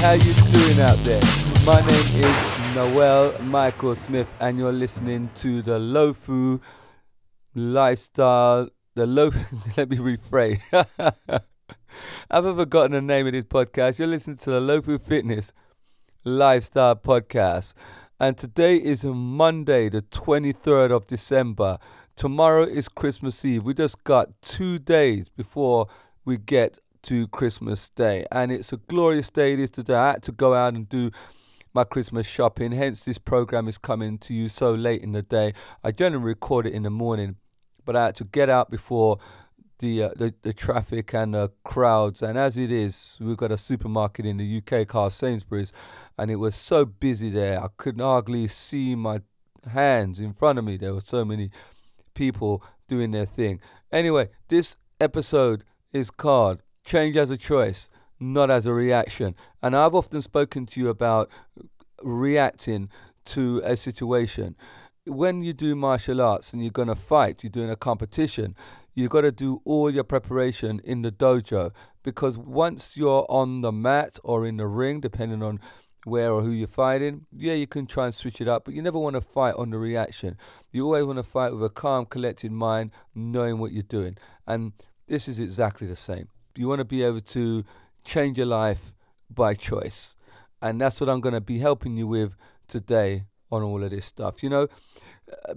How you doing out there? My name is Noel Michael Smith, and you're listening to the Lofu Lifestyle. The Lofu. Let me rephrase. I've forgotten the name of this podcast. You're listening to the Lofu Fitness Lifestyle Podcast, and today is Monday, the 23rd of December. Tomorrow is Christmas Eve. We just got two days before we get to Christmas Day, and it's a glorious day. It is today. I had to go out and do my Christmas shopping. Hence, this program is coming to you so late in the day. I generally record it in the morning, but I had to get out before the uh, the, the traffic and the crowds. And as it is, we've got a supermarket in the UK called Sainsbury's, and it was so busy there. I could hardly see my hands in front of me. There were so many people doing their thing. Anyway, this episode is called change as a choice, not as a reaction. And I've often spoken to you about reacting to a situation. When you do martial arts and you're going to fight, you're doing a competition, you've got to do all your preparation in the dojo because once you're on the mat or in the ring, depending on where or who you're fighting, yeah, you can try and switch it up, but you never want to fight on the reaction. You always want to fight with a calm, collected mind, knowing what you're doing. And this is exactly the same. You want to be able to change your life by choice. And that's what I'm going to be helping you with today on all of this stuff. You know,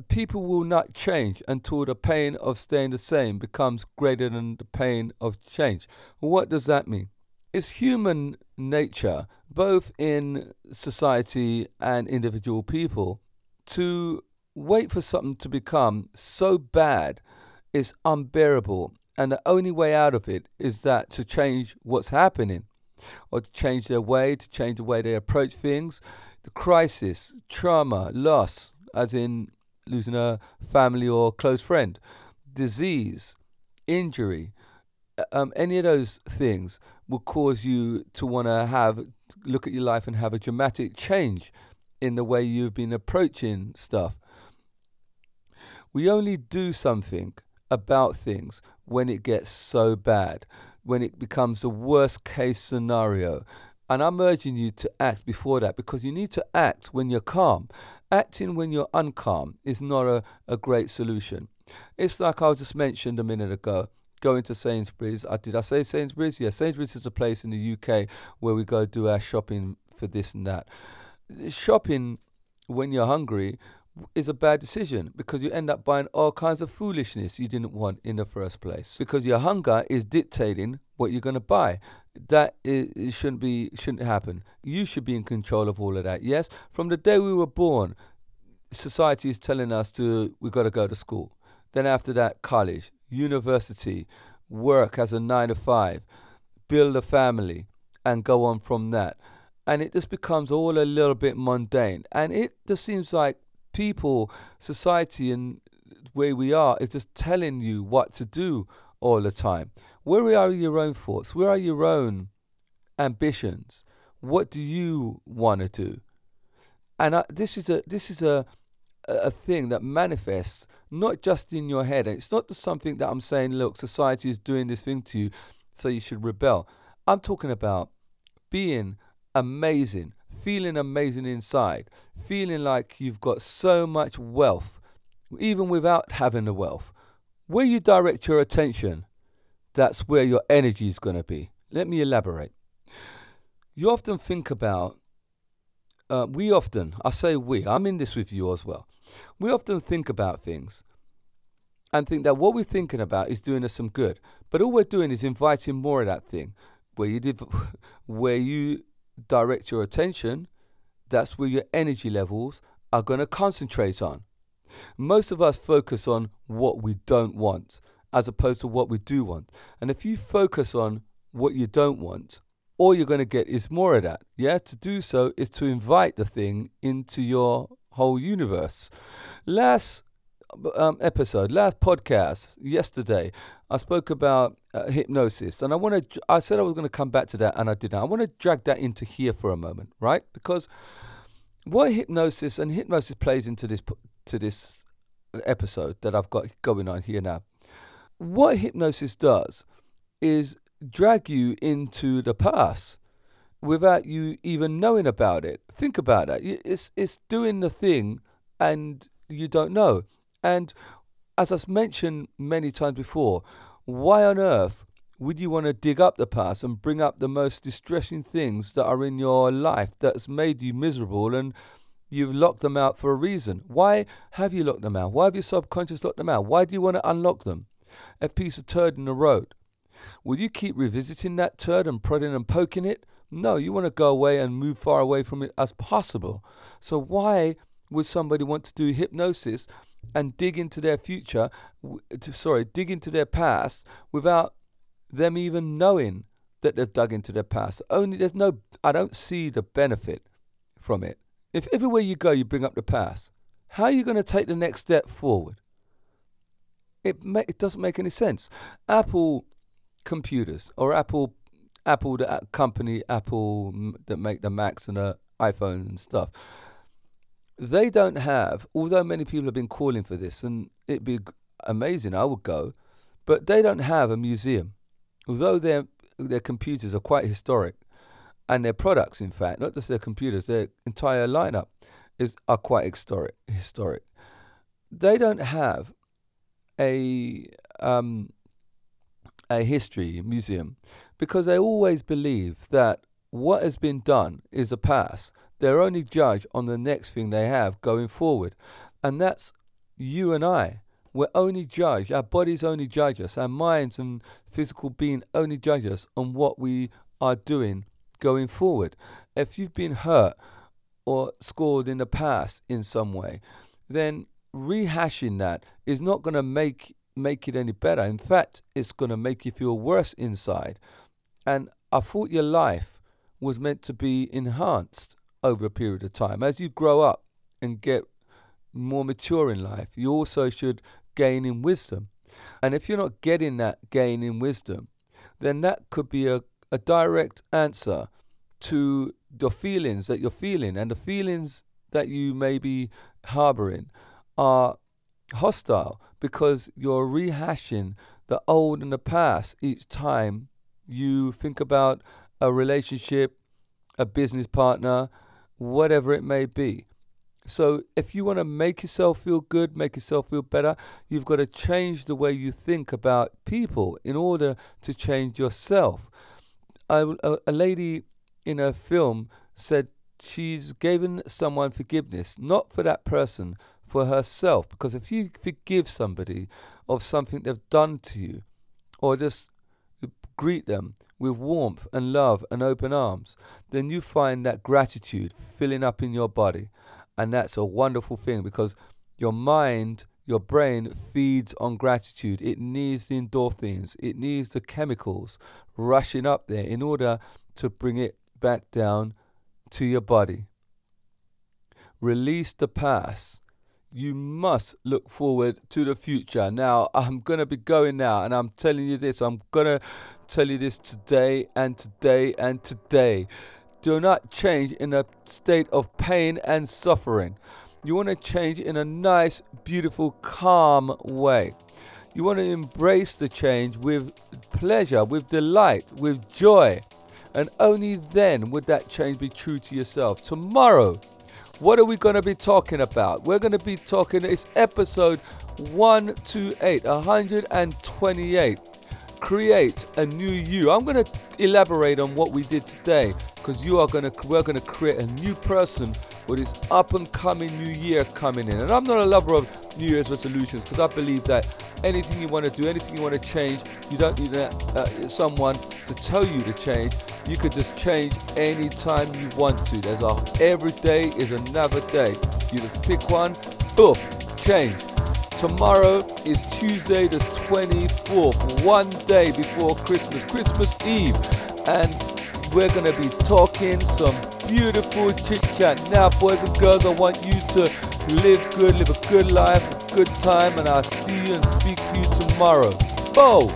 people will not change until the pain of staying the same becomes greater than the pain of change. What does that mean? It's human nature, both in society and individual people, to wait for something to become so bad it's unbearable and the only way out of it is that to change what's happening or to change their way, to change the way they approach things. The crisis, trauma, loss, as in losing a family or close friend, disease, injury, uh, um, any of those things will cause you to want to have look at your life and have a dramatic change in the way you've been approaching stuff. We only do something about things when it gets so bad, when it becomes the worst case scenario. And I'm urging you to act before that because you need to act when you're calm. Acting when you're uncalm is not a, a great solution. It's like I just mentioned a minute ago going to Sainsbury's. I, did I say Sainsbury's? Yeah, Sainsbury's is a place in the UK where we go do our shopping for this and that. Shopping when you're hungry is a bad decision because you end up buying all kinds of foolishness you didn't want in the first place. Because your hunger is dictating what you're going to buy. That is, shouldn't be shouldn't happen. You should be in control of all of that yes? From the day we were born society is telling us to we got to go to school. Then after that college university work as a 9 to 5 build a family and go on from that. And it just becomes all a little bit mundane. And it just seems like people, society, and where we are is just telling you what to do all the time. Where are your own thoughts? Where are your own ambitions? What do you want to do? And I, this is a this is a a thing that manifests not just in your head. And it's not just something that I'm saying. Look, society is doing this thing to you, so you should rebel. I'm talking about being amazing, feeling amazing inside, feeling like you've got so much wealth, even without having the wealth. Where you direct your attention, that's where your energy is going to be. Let me elaborate. You often think about, uh, we often, I say we, I'm in this with you as well. We often think about things and think that what we're thinking about is doing us some good. But all we're doing is inviting more of that thing. Where you did, where you direct your attention, that's where your energy levels are going to concentrate on. Most of us focus on what we don't want as opposed to what we do want. And if you focus on what you don't want, all you're going to get is more of that. Yeah, to do so is to invite the thing into your whole universe. Last um, episode, last podcast, yesterday, I spoke about uh, hypnosis, and I want to. I said I was going to come back to that, and I didn't. I want to drag that into here for a moment, right? Because what hypnosis and hypnosis plays into this to this episode that I've got going on here now. What hypnosis does is drag you into the past without you even knowing about it. Think about that. It's it's doing the thing and you don't know. And as I've mentioned many times before, why on earth would you want to dig up the past and bring up the most distressing things that are in your life that's made you miserable and you've locked them out for a reason? Why have you locked them out? Why have your subconscious locked them out? Why do you want to unlock them? A piece of turd in the road. Will you keep revisiting that turd and prodding and poking it? No, you want to go away and move far away from it as possible. So why would somebody want to do hypnosis and dig into their future, sorry, dig into their past without them even knowing that they've dug into their past. Only there's no, I don't see the benefit from it. If everywhere you go you bring up the past, how are you going to take the next step forward? It ma- it doesn't make any sense. Apple computers or Apple Apple the company Apple that make the Macs and the iPhones and stuff. They don't have, although many people have been calling for this, and it'd be amazing. I would go, but they don't have a museum although their their computers are quite historic, and their products, in fact, not just their computers, their entire lineup is are quite historic. Historic. They don't have a um, a history museum because they always believe that what has been done is a past. They're only judged on the next thing they have going forward, and that's you and I. We're only judged, our bodies only judge us, our minds and physical being only judge us on what we are doing going forward. If you've been hurt or scored in the past in some way, then rehashing that is not going to make make it any better. In fact, it's going to make you feel worse inside. And I thought your life was meant to be enhanced over a period of time. As you grow up and get more mature in life, you also should gain in wisdom. And if you're not getting that gain in wisdom, then that could be a, a direct answer to the feelings that you're feeling. And the feelings that you may be harboring are hostile because you're rehashing the old and the past each time you think about a relationship, a business partner, whatever it may be. So if you want to make yourself feel good, make yourself feel better, you've got to change the way you think about people in order to change yourself. a, a lady in a film said she's given someone forgiveness, not for that person, for herself. Because if you forgive somebody of something they've done to you, or just greet them with warmth and love and open arms, then you find that gratitude filling up in your body. And that's a wonderful thing because your mind, your brain feeds on gratitude. It needs the endorphins, it needs the chemicals rushing up there in order to bring it back down to your body. Release the past. You must look forward to the future. Now, I'm going to be going now, and I'm telling you this. I'm going to tell you this today and today and today do not change in a state of pain and suffering. You want to change in a nice, beautiful, calm way. You want to embrace the change with pleasure, with delight, with joy. And only then would that change be true to yourself. Tomorrow, what are we going to be talking about? We're going to be talking, it's episode 128, 128. Create a new you. I'm going to elaborate on what we did today because you are gonna we're gonna create a new person with this up and coming new year coming in. And I'm not a lover of New Year's resolutions because I believe that anything you want to do, anything you want to change, you don't need a, uh, someone to tell you to change. You could just change anytime you want to. There's a every day is another day. You just pick one, poof, change. Tomorrow is Tuesday the 24th, one day before Christmas, Christmas Eve. And we're going to be talking some beautiful chit chat. Now, boys and girls, I want you to live good, live a good life, a good time, and I'll see you and speak to you tomorrow. Bo!